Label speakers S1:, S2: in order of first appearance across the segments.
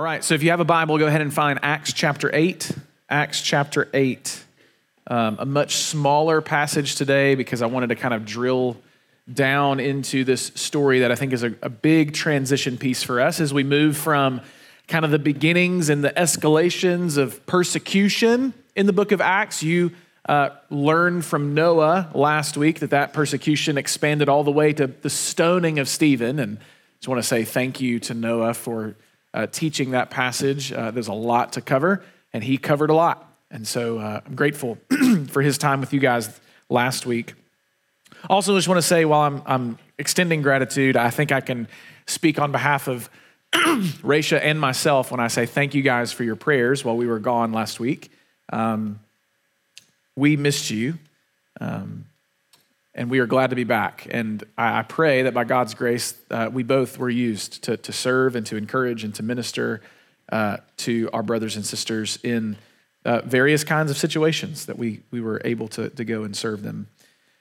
S1: All right, so if you have a Bible, go ahead and find Acts chapter 8. Acts chapter 8. Um, a much smaller passage today because I wanted to kind of drill down into this story that I think is a, a big transition piece for us as we move from kind of the beginnings and the escalations of persecution in the book of Acts. You uh, learned from Noah last week that that persecution expanded all the way to the stoning of Stephen. And I just want to say thank you to Noah for uh, teaching that passage. Uh, there's a lot to cover, and he covered a lot. And so uh, I'm grateful for his time with you guys last week. Also, just want to say while I'm, I'm extending gratitude, I think I can speak on behalf of Raisha and myself when I say thank you guys for your prayers while we were gone last week. Um, we missed you. Um, and we are glad to be back. And I, pray that by God's grace, uh, we both were used to, to serve and to encourage and to minister uh, to our brothers and sisters in uh, various kinds of situations that we, we were able to, to go and serve them.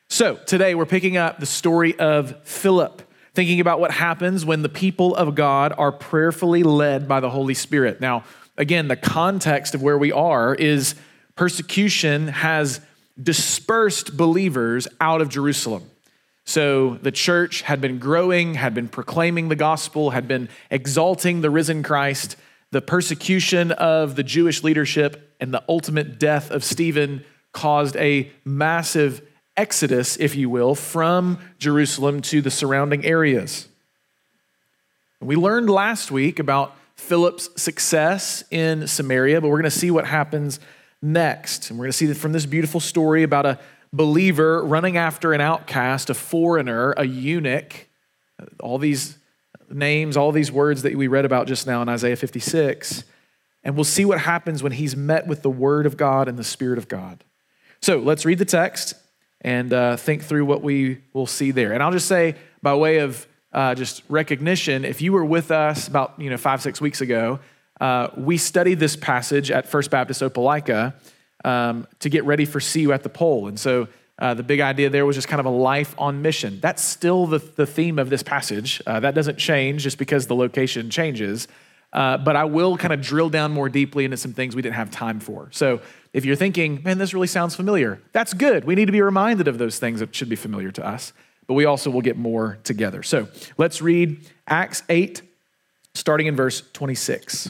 S1: So today we're picking up the story of Philip, thinking about what happens when the people of God are prayerfully led by the Holy Spirit. Now, again, the context of where we are is persecution has dispersed believers out of Jerusalem. So the church had been growing, had been proclaiming the gospel, had been exalting the risen Christ. The persecution of the Jewish leadership and the ultimate death of Stephen caused a massive exodus, if you will, from Jerusalem to the surrounding areas. We learned last week about Philip's success in Samaria, but we're going to see what happens next. And we're going to see that from this beautiful story about a believer running after an outcast, a foreigner, a eunuch, all these names, all these words that we read about just now in Isaiah 56. And we'll see what happens when he's met with the Word of God and the Spirit of God. So let's read the text and uh, think through what we will see there. And I'll just say, by way of uh, just recognition, if you were with us about you know five six weeks ago, uh, we studied this passage at First Baptist Opelika um, to get ready for See You at the Pole. And so uh, the big idea there was just kind of a life on mission. That's still the, the theme of this passage. Uh, that doesn't change just because the location changes. Uh, but I will kind of drill down more deeply into some things we didn't have time for. So if you're thinking, man, this really sounds familiar, that's good. We need to be reminded of those things that should be familiar to us. But we also will get more together. So let's read Acts 8, starting in verse 26.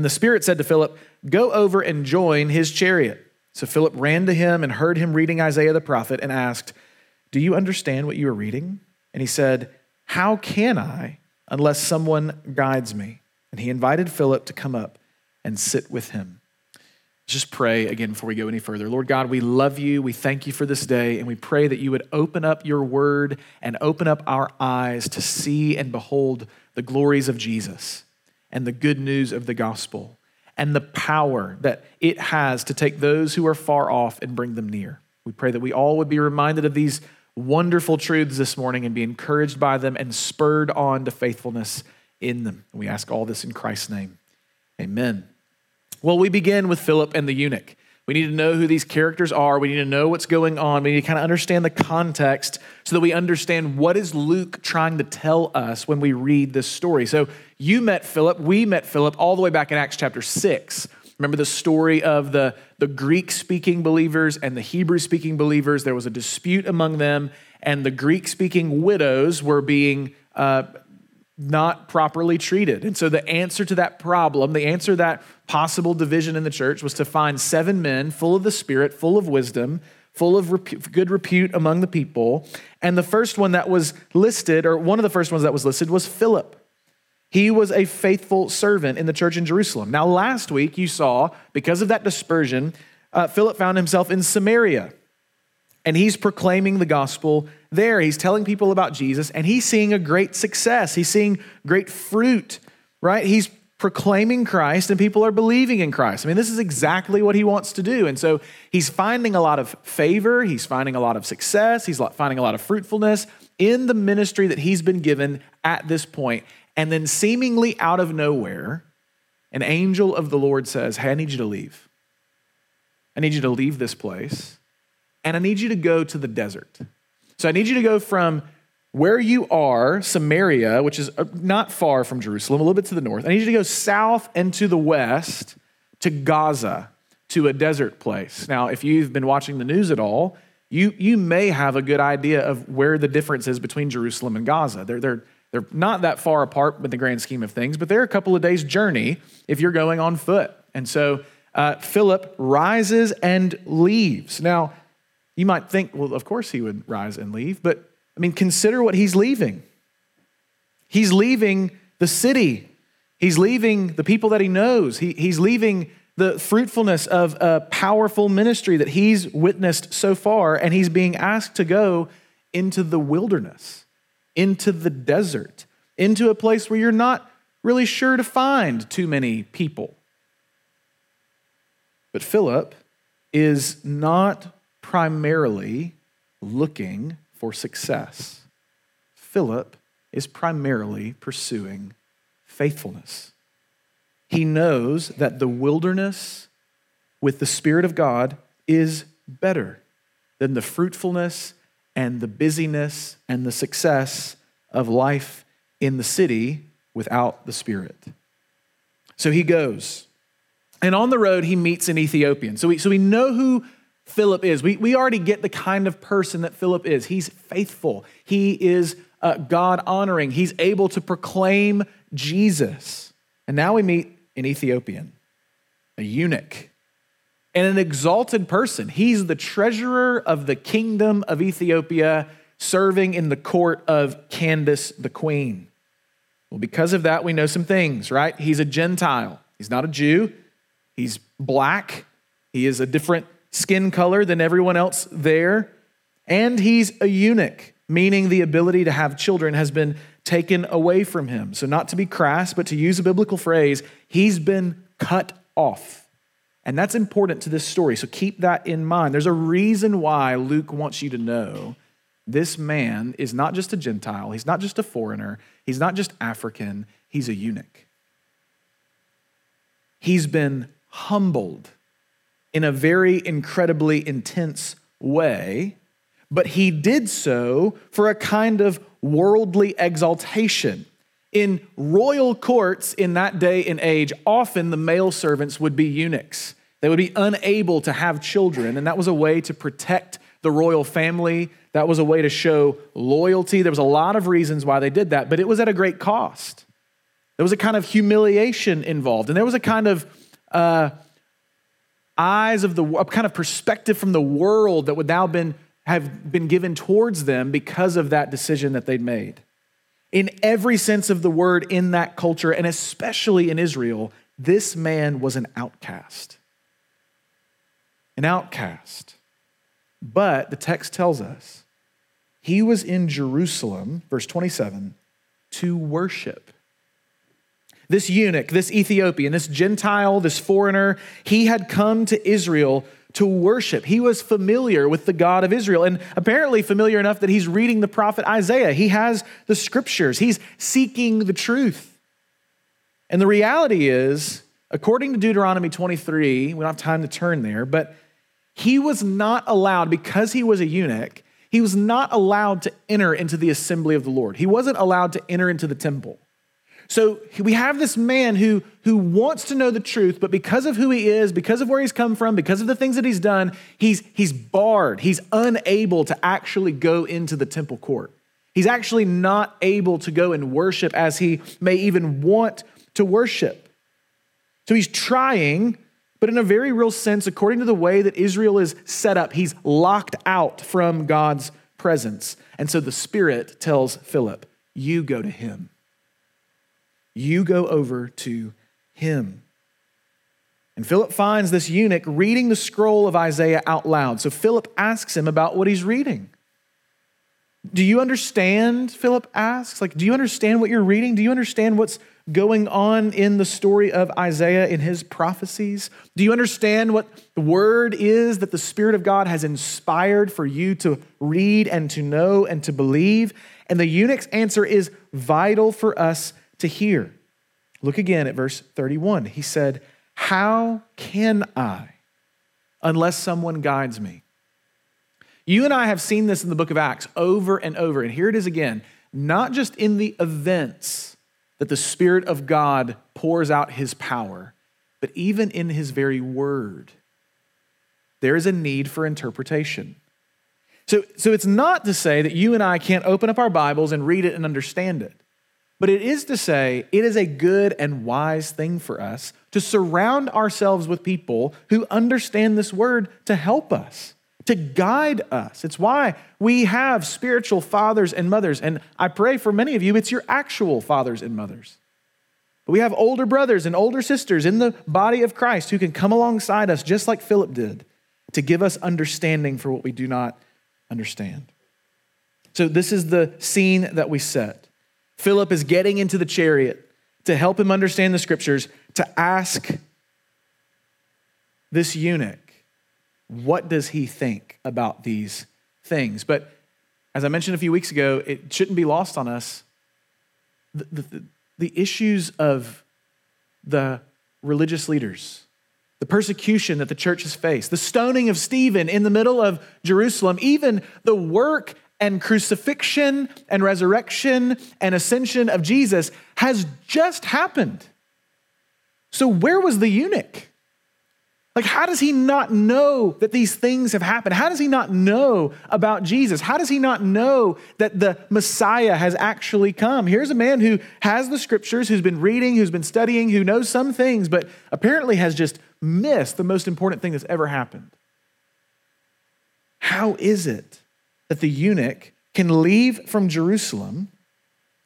S1: And the Spirit said to Philip, Go over and join his chariot. So Philip ran to him and heard him reading Isaiah the prophet and asked, Do you understand what you are reading? And he said, How can I unless someone guides me? And he invited Philip to come up and sit with him. Just pray again before we go any further. Lord God, we love you. We thank you for this day, and we pray that you would open up your word and open up our eyes to see and behold the glories of Jesus and the good news of the gospel and the power that it has to take those who are far off and bring them near. We pray that we all would be reminded of these wonderful truths this morning and be encouraged by them and spurred on to faithfulness in them. We ask all this in Christ's name. Amen. Well, we begin with Philip and the eunuch. We need to know who these characters are. We need to know what's going on. We need to kind of understand the context so that we understand what is Luke trying to tell us when we read this story. So you met Philip, we met Philip all the way back in Acts chapter 6. Remember the story of the, the Greek speaking believers and the Hebrew speaking believers? There was a dispute among them, and the Greek speaking widows were being uh, not properly treated. And so the answer to that problem, the answer to that possible division in the church was to find seven men full of the Spirit, full of wisdom, full of good repute among the people. And the first one that was listed, or one of the first ones that was listed, was Philip. He was a faithful servant in the church in Jerusalem. Now, last week you saw, because of that dispersion, uh, Philip found himself in Samaria. And he's proclaiming the gospel there. He's telling people about Jesus and he's seeing a great success. He's seeing great fruit, right? He's proclaiming Christ and people are believing in Christ. I mean, this is exactly what he wants to do. And so he's finding a lot of favor, he's finding a lot of success, he's finding a lot of fruitfulness in the ministry that he's been given at this point. And then, seemingly out of nowhere, an angel of the Lord says, Hey, I need you to leave. I need you to leave this place, and I need you to go to the desert. So I need you to go from where you are, Samaria, which is uh, not far from Jerusalem, a little bit to the north. I need you to go south and to the west to Gaza, to a desert place. Now, if you've been watching the news at all, you, you may have a good idea of where the difference is between Jerusalem and Gaza. They're, they're, they're not that far apart in the grand scheme of things, but they're a couple of days' journey if you're going on foot. And so uh, Philip rises and leaves. Now, you might think, well, of course he would rise and leave, but I mean, consider what he's leaving. He's leaving the city, he's leaving the people that he knows, he, he's leaving the fruitfulness of a powerful ministry that he's witnessed so far, and he's being asked to go into the wilderness, into the desert, into a place where you're not really sure to find too many people. But Philip is not primarily looking for success. Philip is primarily pursuing faithfulness. He knows that the wilderness with the Spirit of God is better than the fruitfulness and the busyness and the success of life in the city without the Spirit. So he goes. And on the road, he meets an Ethiopian. So we, so we know who Philip is. We, we already get the kind of person that Philip is. He's faithful, he is uh, God honoring, he's able to proclaim Jesus. And now we meet an Ethiopian, a eunuch, and an exalted person. He's the treasurer of the kingdom of Ethiopia, serving in the court of Candace the queen. Well, because of that, we know some things, right? He's a Gentile. He's not a Jew. He's black. He is a different skin color than everyone else there. And he's a eunuch, meaning the ability to have children has been taken away from him. So, not to be crass, but to use a biblical phrase, he's been cut off. And that's important to this story. So, keep that in mind. There's a reason why Luke wants you to know this man is not just a Gentile, he's not just a foreigner, he's not just African, he's a eunuch. He's been humbled in a very incredibly intense way, but he did so for a kind of worldly exaltation. In royal courts in that day and age, often the male servants would be eunuchs. They would be unable to have children, and that was a way to protect the royal family. That was a way to show loyalty. There was a lot of reasons why they did that, but it was at a great cost. There was a kind of humiliation involved, and there was a kind of uh, eyes of the a kind of perspective from the world that would now been have been given towards them because of that decision that they'd made. In every sense of the word in that culture and especially in Israel, this man was an outcast. An outcast. But the text tells us he was in Jerusalem, verse 27, to worship. This eunuch, this Ethiopian, this Gentile, this foreigner, he had come to Israel to worship. He was familiar with the God of Israel and apparently familiar enough that he's reading the prophet Isaiah. He has the scriptures, he's seeking the truth. And the reality is, according to Deuteronomy 23, we don't have time to turn there, but he was not allowed, because he was a eunuch, he was not allowed to enter into the assembly of the Lord. He wasn't allowed to enter into the temple. So we have this man who, who wants to know the truth, but because of who he is, because of where he's come from, because of the things that he's done, he's, he's barred. He's unable to actually go into the temple court. He's actually not able to go and worship as he may even want to worship. So he's trying, but in a very real sense, according to the way that Israel is set up, he's locked out from God's presence. And so the Spirit tells Philip, You go to him. You go over to him. And Philip finds this eunuch reading the scroll of Isaiah out loud. So Philip asks him about what he's reading. Do you understand? Philip asks. Like, do you understand what you're reading? Do you understand what's going on in the story of Isaiah in his prophecies? Do you understand what the word is that the Spirit of God has inspired for you to read and to know and to believe? And the eunuch's answer is vital for us to hear. Look again at verse 31. He said, How can I unless someone guides me? You and I have seen this in the book of Acts over and over. And here it is again, not just in the events that the Spirit of God pours out his power, but even in his very word. There is a need for interpretation. So, so it's not to say that you and I can't open up our Bibles and read it and understand it. But it is to say, it is a good and wise thing for us to surround ourselves with people who understand this word to help us, to guide us. It's why we have spiritual fathers and mothers. And I pray for many of you, it's your actual fathers and mothers. But we have older brothers and older sisters in the body of Christ who can come alongside us, just like Philip did, to give us understanding for what we do not understand. So, this is the scene that we set. Philip is getting into the chariot to help him understand the scriptures, to ask this eunuch, what does he think about these things? But as I mentioned a few weeks ago, it shouldn't be lost on us the, the, the issues of the religious leaders, the persecution that the church has faced, the stoning of Stephen in the middle of Jerusalem, even the work and crucifixion and resurrection and ascension of Jesus has just happened. So, where was the eunuch? Like, how does he not know that these things have happened? How does he not know about Jesus? How does he not know that the Messiah has actually come? Here's a man who has the scriptures, who's been reading, who's been studying, who knows some things, but apparently has just missed the most important thing that's ever happened. How is it that the eunuch can leave from Jerusalem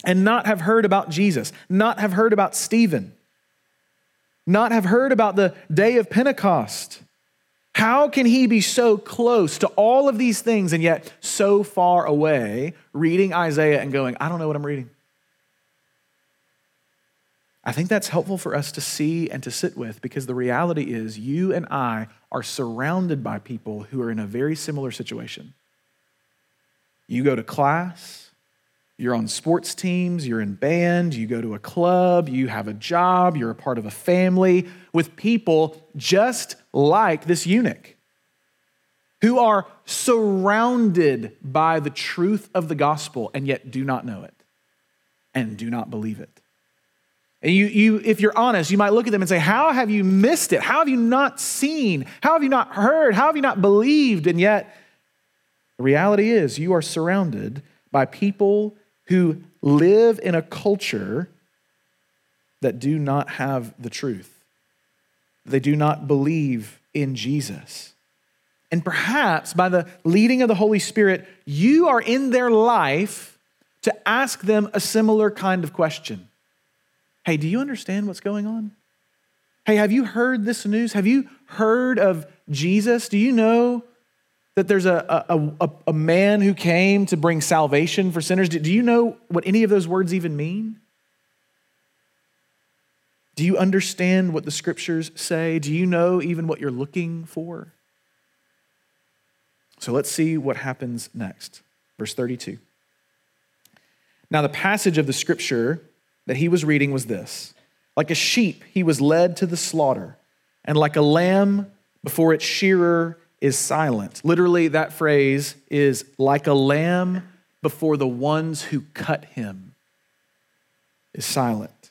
S1: and not have heard about Jesus, not have heard about Stephen, not have heard about the day of Pentecost. How can he be so close to all of these things and yet so far away reading Isaiah and going, I don't know what I'm reading? I think that's helpful for us to see and to sit with because the reality is you and I are surrounded by people who are in a very similar situation. You go to class, you're on sports teams, you're in band, you go to a club, you have a job, you're a part of a family with people just like this eunuch who are surrounded by the truth of the gospel and yet do not know it and do not believe it. And you, you, if you're honest, you might look at them and say, How have you missed it? How have you not seen? How have you not heard? How have you not believed? And yet, the reality is, you are surrounded by people who live in a culture that do not have the truth. They do not believe in Jesus. And perhaps by the leading of the Holy Spirit, you are in their life to ask them a similar kind of question Hey, do you understand what's going on? Hey, have you heard this news? Have you heard of Jesus? Do you know that there's a, a, a, a, man who came to bring salvation for sinners. Do, do you know what any of those words even mean? Do you understand what the scriptures say? Do you know even what you're looking for? So let's see what happens next. Verse 32. Now, the passage of the scripture that he was reading was this Like a sheep, he was led to the slaughter, and like a lamb before its shearer is silent. Literally, that phrase is like a lamb before the ones who cut him is silent.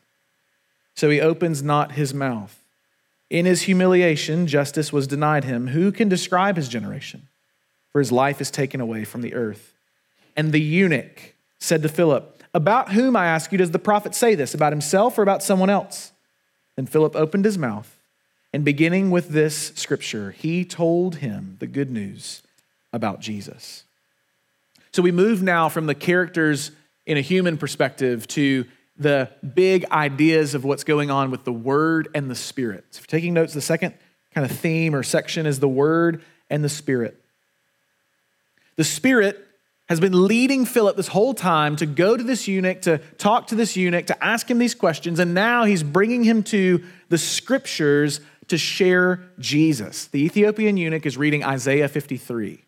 S1: So he opens not his mouth. In his humiliation, justice was denied him. Who can describe his generation? For his life is taken away from the earth. And the eunuch said to Philip, About whom, I ask you, does the prophet say this? About himself or about someone else? Then Philip opened his mouth and beginning with this scripture, he told him the good news about Jesus. So we move now from the characters in a human perspective to the big ideas of what's going on with the Word and the Spirit. So if you're taking notes, the second kind of theme or section is the Word and the Spirit. The Spirit has been leading Philip this whole time to go to this eunuch, to talk to this eunuch, to ask him these questions, and now he's bringing him to the scriptures to share Jesus. The Ethiopian eunuch is reading Isaiah 53.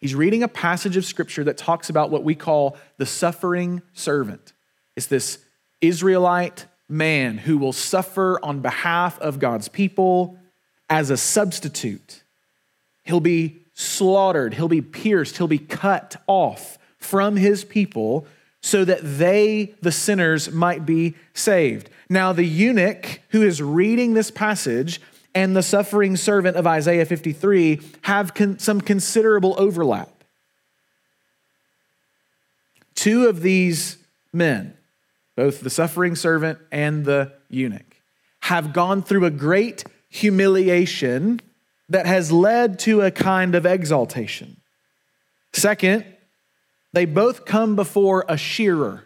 S1: He's reading a passage of scripture that talks about what we call the suffering servant. It's this Israelite man who will suffer on behalf of God's people as a substitute. He'll be slaughtered, he'll be pierced, he'll be cut off from his people so that they, the sinners, might be saved. Now, the eunuch who is reading this passage and the suffering servant of Isaiah 53 have con- some considerable overlap. Two of these men, both the suffering servant and the eunuch, have gone through a great humiliation that has led to a kind of exaltation. Second, they both come before a shearer,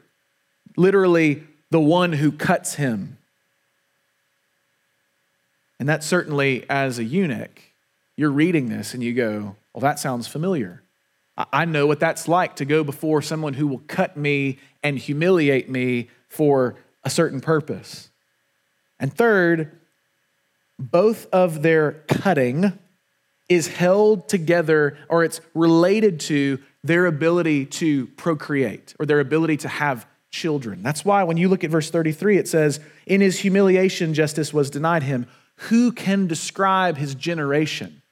S1: literally the one who cuts him. And that certainly, as a eunuch, you're reading this and you go, well, that sounds familiar. I know what that's like to go before someone who will cut me and humiliate me for a certain purpose. And third, both of their cutting is held together or it's related to their ability to procreate or their ability to have children. That's why when you look at verse 33, it says, In his humiliation, justice was denied him. Who can describe his generation?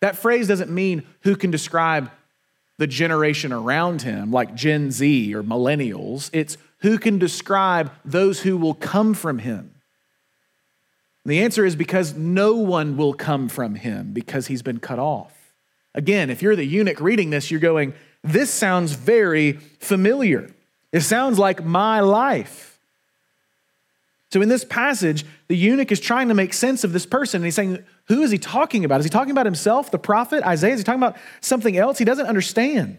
S1: That phrase doesn't mean who can describe the generation around him, like Gen Z or millennials. It's who can describe those who will come from him. And the answer is because no one will come from him because he's been cut off. Again, if you're the eunuch reading this, you're going, This sounds very familiar. It sounds like my life. So in this passage, the eunuch is trying to make sense of this person. And he's saying, Who is he talking about? Is he talking about himself, the prophet, Isaiah? Is he talking about something else? He doesn't understand.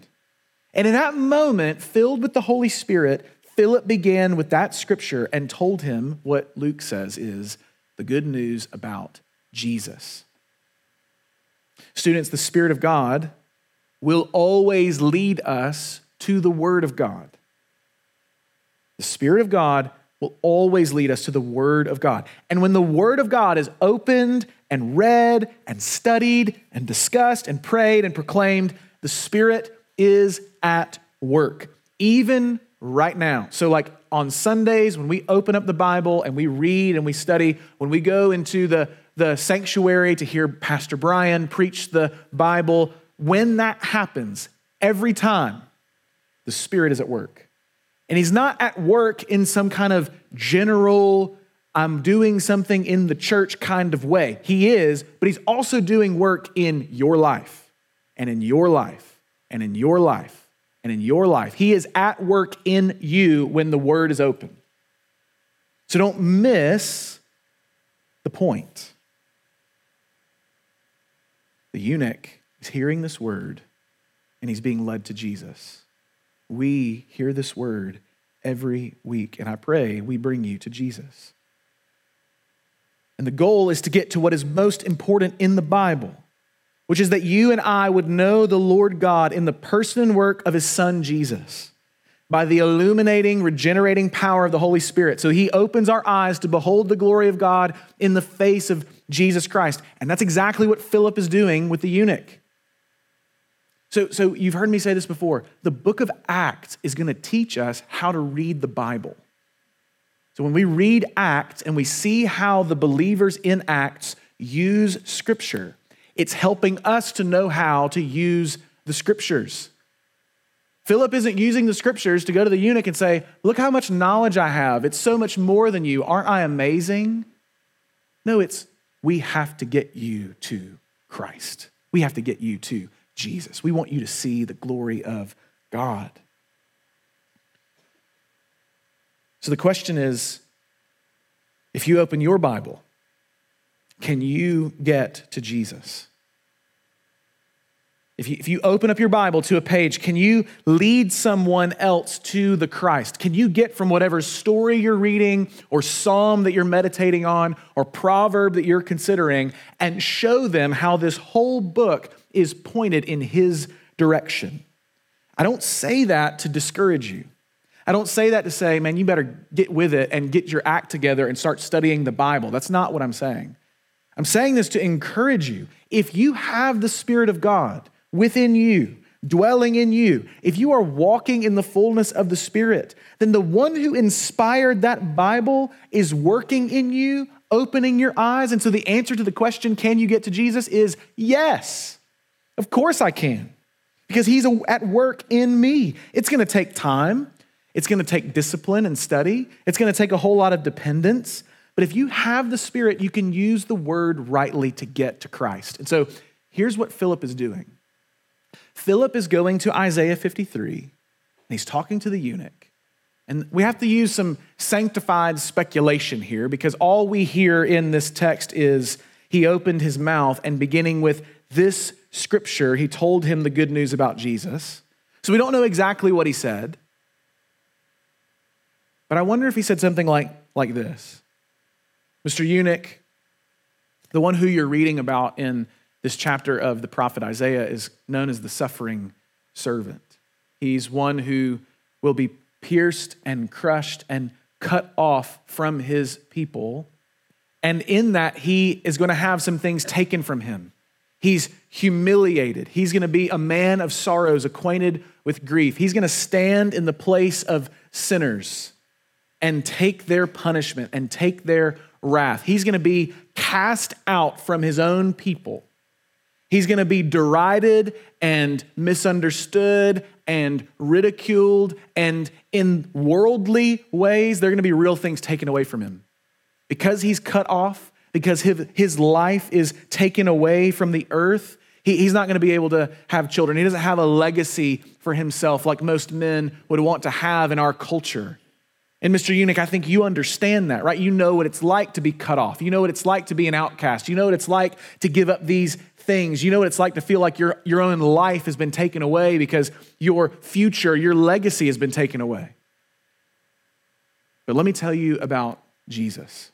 S1: And in that moment, filled with the Holy Spirit, Philip began with that scripture and told him what Luke says is the good news about Jesus. Students, the Spirit of God will always lead us to the Word of God. The Spirit of God will always lead us to the Word of God. And when the Word of God is opened and read and studied and discussed and prayed and proclaimed, the Spirit is at work, even right now. So, like on Sundays, when we open up the Bible and we read and we study, when we go into the, the sanctuary to hear Pastor Brian preach the Bible, when that happens, every time, the Spirit is at work. And he's not at work in some kind of general, I'm doing something in the church kind of way. He is, but he's also doing work in your life and in your life and in your life and in your life. He is at work in you when the word is open. So don't miss the point. The eunuch is hearing this word and he's being led to Jesus we hear this word every week. And I pray we bring you to Jesus. And the goal is to get to what is most important in the Bible, which is that you and I would know the Lord God in the person and work of his son Jesus by the illuminating, regenerating power of the Holy Spirit. So he opens our eyes to behold the glory of God in the face of Jesus Christ. And that's exactly what Philip is doing with the eunuch. So, so you've heard me say this before. The book of Acts is going to teach us how to read the Bible. So when we read Acts and we see how the believers in Acts use Scripture, it's helping us to know how to use the Scriptures. Philip isn't using the Scriptures to go to the eunuch and say, Look how much knowledge I have. It's so much more than you. Aren't I amazing? No, it's we have to get you to Christ. We have to get you to Jesus. We want you to see the glory of God. So the question is if you open your Bible, can you get to Jesus? If you, if you open up your Bible to a page, can you lead someone else to the Christ? Can you get from whatever story you're reading, or psalm that you're meditating on, or proverb that you're considering, and show them how this whole book is pointed in His direction? I don't say that to discourage you. I don't say that to say, man, you better get with it and get your act together and start studying the Bible. That's not what I'm saying. I'm saying this to encourage you. If you have the Spirit of God within you, dwelling in you, if you are walking in the fullness of the Spirit, then the one who inspired that Bible is working in you, opening your eyes. And so the answer to the question, can you get to Jesus, is yes. Of course I can, because he's at work in me. It's going to take time, it's going to take discipline and study, it's going to take a whole lot of dependence. But if you have the Spirit, you can use the word rightly to get to Christ. And so here's what Philip is doing Philip is going to Isaiah 53, and he's talking to the eunuch. And we have to use some sanctified speculation here because all we hear in this text is he opened his mouth and beginning with this scripture, he told him the good news about Jesus. So we don't know exactly what he said. But I wonder if he said something like, like this Mr. Eunuch, the one who you're reading about in this chapter of the prophet Isaiah is known as the suffering servant. He's one who will be pierced and crushed and cut off from his people. And in that, he is going to have some things taken from him. He's humiliated. He's going to be a man of sorrows, acquainted with grief. He's going to stand in the place of sinners and take their punishment and take their wrath. He's going to be cast out from his own people. He's going to be derided and misunderstood and ridiculed. And in worldly ways, there are going to be real things taken away from him. Because he's cut off, because his life is taken away from the earth, he's not going to be able to have children. He doesn't have a legacy for himself like most men would want to have in our culture. And Mr. Eunuch, I think you understand that, right? You know what it's like to be cut off. You know what it's like to be an outcast. You know what it's like to give up these things. You know what it's like to feel like your, your own life has been taken away because your future, your legacy has been taken away. But let me tell you about Jesus.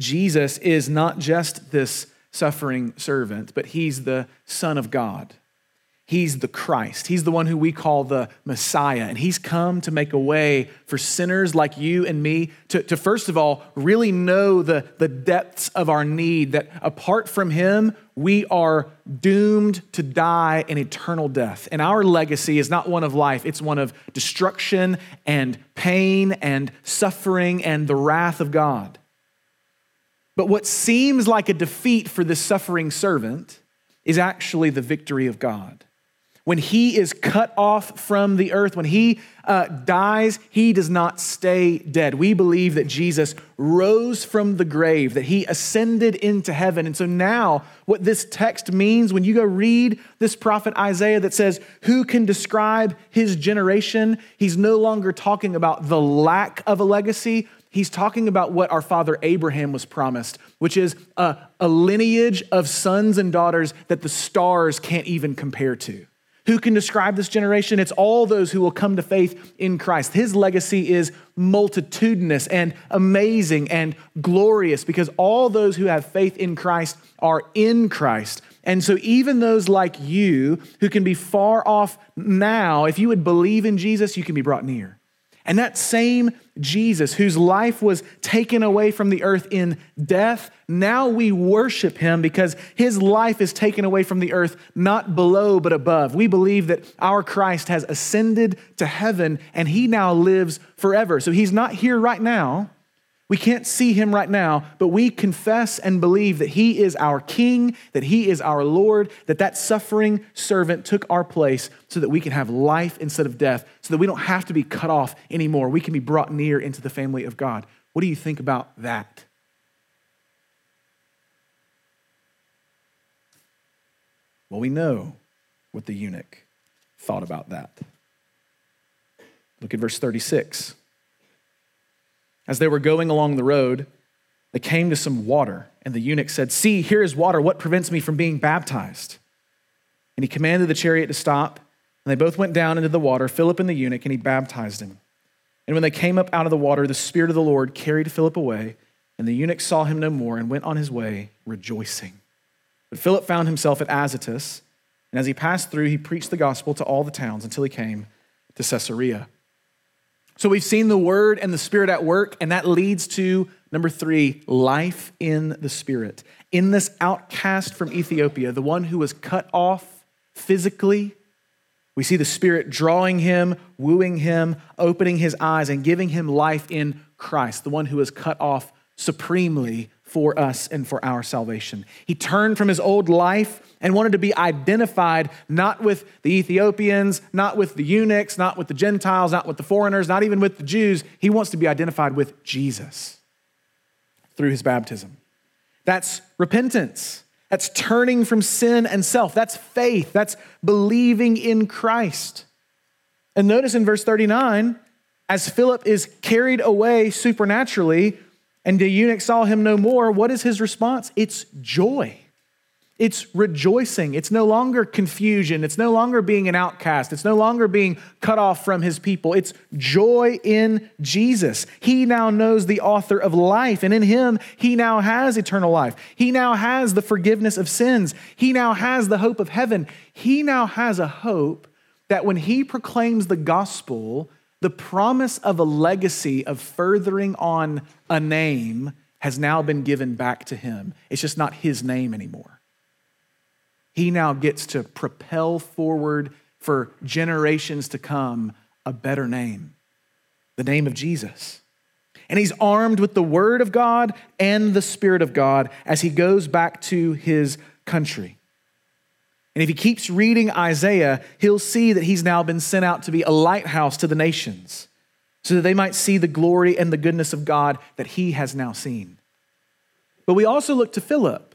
S1: Jesus is not just this suffering servant, but he's the Son of God. He's the Christ. He's the one who we call the Messiah. And he's come to make a way for sinners like you and me to, to first of all, really know the, the depths of our need, that apart from him, we are doomed to die an eternal death. And our legacy is not one of life, it's one of destruction and pain and suffering and the wrath of God. But what seems like a defeat for the suffering servant is actually the victory of God. When he is cut off from the earth, when he uh, dies, he does not stay dead. We believe that Jesus rose from the grave, that he ascended into heaven. And so now, what this text means, when you go read this prophet Isaiah that says, Who can describe his generation? He's no longer talking about the lack of a legacy. He's talking about what our father Abraham was promised, which is a, a lineage of sons and daughters that the stars can't even compare to. Who can describe this generation? It's all those who will come to faith in Christ. His legacy is multitudinous and amazing and glorious because all those who have faith in Christ are in Christ. And so, even those like you who can be far off now, if you would believe in Jesus, you can be brought near. And that same Jesus, whose life was taken away from the earth in death, now we worship him because his life is taken away from the earth, not below, but above. We believe that our Christ has ascended to heaven and he now lives forever. So he's not here right now, we can't see him right now, but we confess and believe that he is our king, that he is our Lord, that that suffering servant took our place so that we can have life instead of death, so that we don't have to be cut off anymore. We can be brought near into the family of God. What do you think about that? Well, we know what the eunuch thought about that. Look at verse 36. As they were going along the road, they came to some water, and the eunuch said, See, here is water. What prevents me from being baptized? And he commanded the chariot to stop, and they both went down into the water, Philip and the eunuch, and he baptized him. And when they came up out of the water, the Spirit of the Lord carried Philip away, and the eunuch saw him no more and went on his way rejoicing. But Philip found himself at Azotus, And as he passed through, he preached the gospel to all the towns until he came to Caesarea. So we've seen the word and the spirit at work, and that leads to number three life in the spirit. In this outcast from Ethiopia, the one who was cut off physically, we see the spirit drawing him, wooing him, opening his eyes, and giving him life in Christ, the one who was cut off supremely for us and for our salvation. He turned from his old life and wanted to be identified not with the Ethiopians, not with the eunuchs, not with the Gentiles, not with the foreigners, not even with the Jews. He wants to be identified with Jesus through his baptism. That's repentance. That's turning from sin and self. That's faith. That's believing in Christ. And notice in verse 39, as Philip is carried away supernaturally, and the eunuch saw him no more, what is his response? It's joy. It's rejoicing. It's no longer confusion. It's no longer being an outcast. It's no longer being cut off from his people. It's joy in Jesus. He now knows the author of life, and in him, he now has eternal life. He now has the forgiveness of sins. He now has the hope of heaven. He now has a hope that when he proclaims the gospel, the promise of a legacy of furthering on a name has now been given back to him. It's just not his name anymore he now gets to propel forward for generations to come a better name the name of Jesus. And he's armed with the Word of God and the Spirit of God as he goes back to his country. And if he keeps reading Isaiah, he'll see that he's now been sent out to be a lighthouse to the nations so that they might see the glory and the goodness of God that he has now seen. But we also look to Philip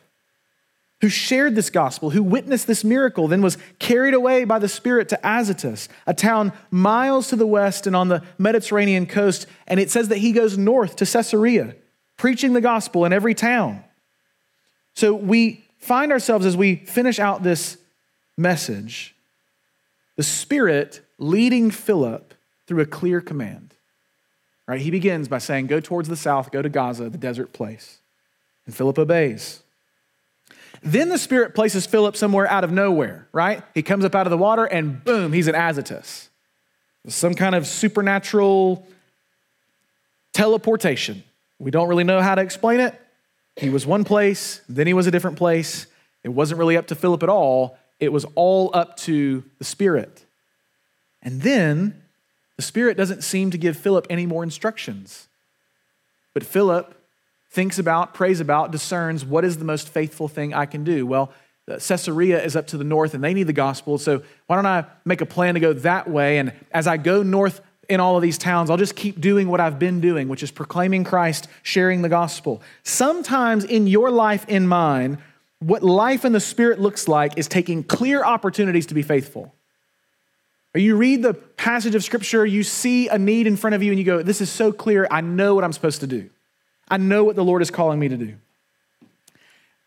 S1: who shared this gospel, who witnessed this miracle, then was carried away by the Spirit to Azotus, a town miles to the west and on the Mediterranean coast. And it says that he goes north to Caesarea, preaching the gospel in every town. So we find ourselves as we finish out this message, the Spirit leading Philip through a clear command. Right? He begins by saying, Go towards the south, go to Gaza, the desert place. And Philip obeys. Then the Spirit places Philip somewhere out of nowhere, right? He comes up out of the water and boom, he's at Azotus. Some kind of supernatural teleportation. We don't really know how to explain it. He was one place, then he was a different place. It wasn't really up to Philip at all, it was all up to the Spirit. And then the Spirit doesn't seem to give Philip any more instructions. But Philip thinks about, prays about, discerns what is the most faithful thing I can do. Well, Caesarea is up to the north and they need the gospel. So why don't I make a plan to go that way? And as I go north in all of these towns, I'll just keep doing what I've been doing, which is proclaiming Christ, sharing the gospel. Sometimes in your life, in mine, what life in the Spirit looks like is taking clear opportunities to be faithful. You read the passage of Scripture, you see a need in front of you, and you go, This is so clear, I know what I'm supposed to do. I know what the Lord is calling me to do.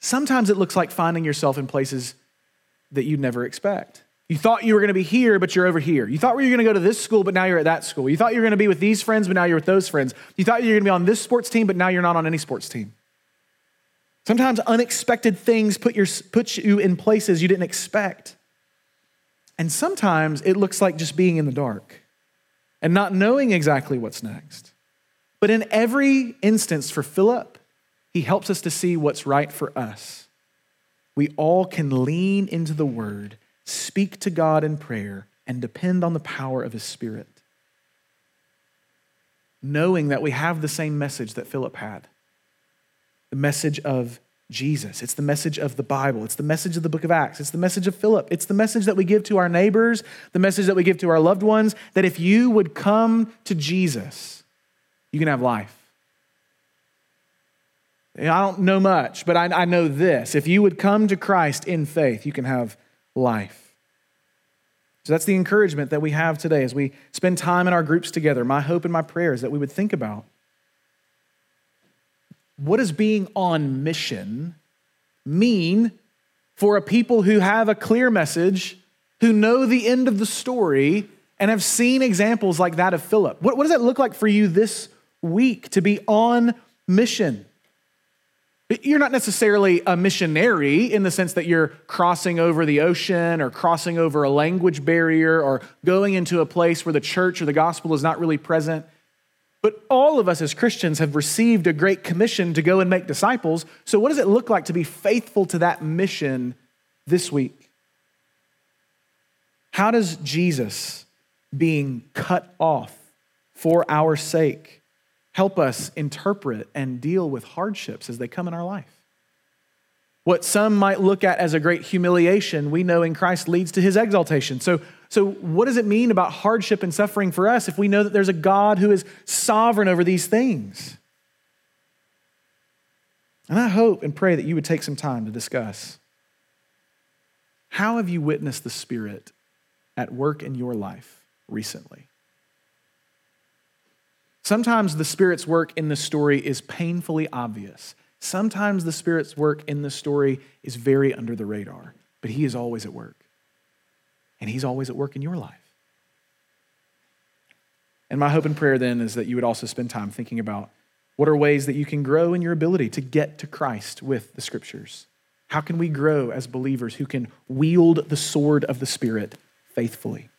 S1: Sometimes it looks like finding yourself in places that you'd never expect. You thought you were going to be here, but you're over here. You thought you were going to go to this school, but now you're at that school. You thought you were going to be with these friends, but now you're with those friends. You thought you were going to be on this sports team, but now you're not on any sports team. Sometimes unexpected things put, your, put you in places you didn't expect. And sometimes it looks like just being in the dark and not knowing exactly what's next. But in every instance for Philip, he helps us to see what's right for us. We all can lean into the word, speak to God in prayer, and depend on the power of his spirit. Knowing that we have the same message that Philip had the message of Jesus. It's the message of the Bible. It's the message of the book of Acts. It's the message of Philip. It's the message that we give to our neighbors, the message that we give to our loved ones that if you would come to Jesus, you can have life. I don't know much, but I, I know this. If you would come to Christ in faith, you can have life. So that's the encouragement that we have today as we spend time in our groups together. My hope and my prayer is that we would think about what does being on mission mean for a people who have a clear message, who know the end of the story, and have seen examples like that of Philip? What, what does that look like for you this week to be on mission. You're not necessarily a missionary in the sense that you're crossing over the ocean or crossing over a language barrier or going into a place where the church or the gospel is not really present. But all of us as Christians have received a great commission to go and make disciples. So, what does it look like to be faithful to that mission this week? How does Jesus being cut off for our sake help us interpret and deal with hardships as they come in our life? What some might look at as a great humiliation, we know in Christ leads to his exaltation. So, so, what does it mean about hardship and suffering for us if we know that there's a God who is sovereign over these things? And I hope and pray that you would take some time to discuss how have you witnessed the Spirit at work in your life recently? Sometimes the Spirit's work in the story is painfully obvious. Sometimes the Spirit's work in the story is very under the radar, but He is always at work. And He's always at work in your life. And my hope and prayer then is that you would also spend time thinking about what are ways that you can grow in your ability to get to Christ with the Scriptures. How can we grow as believers who can wield the sword of the Spirit faithfully?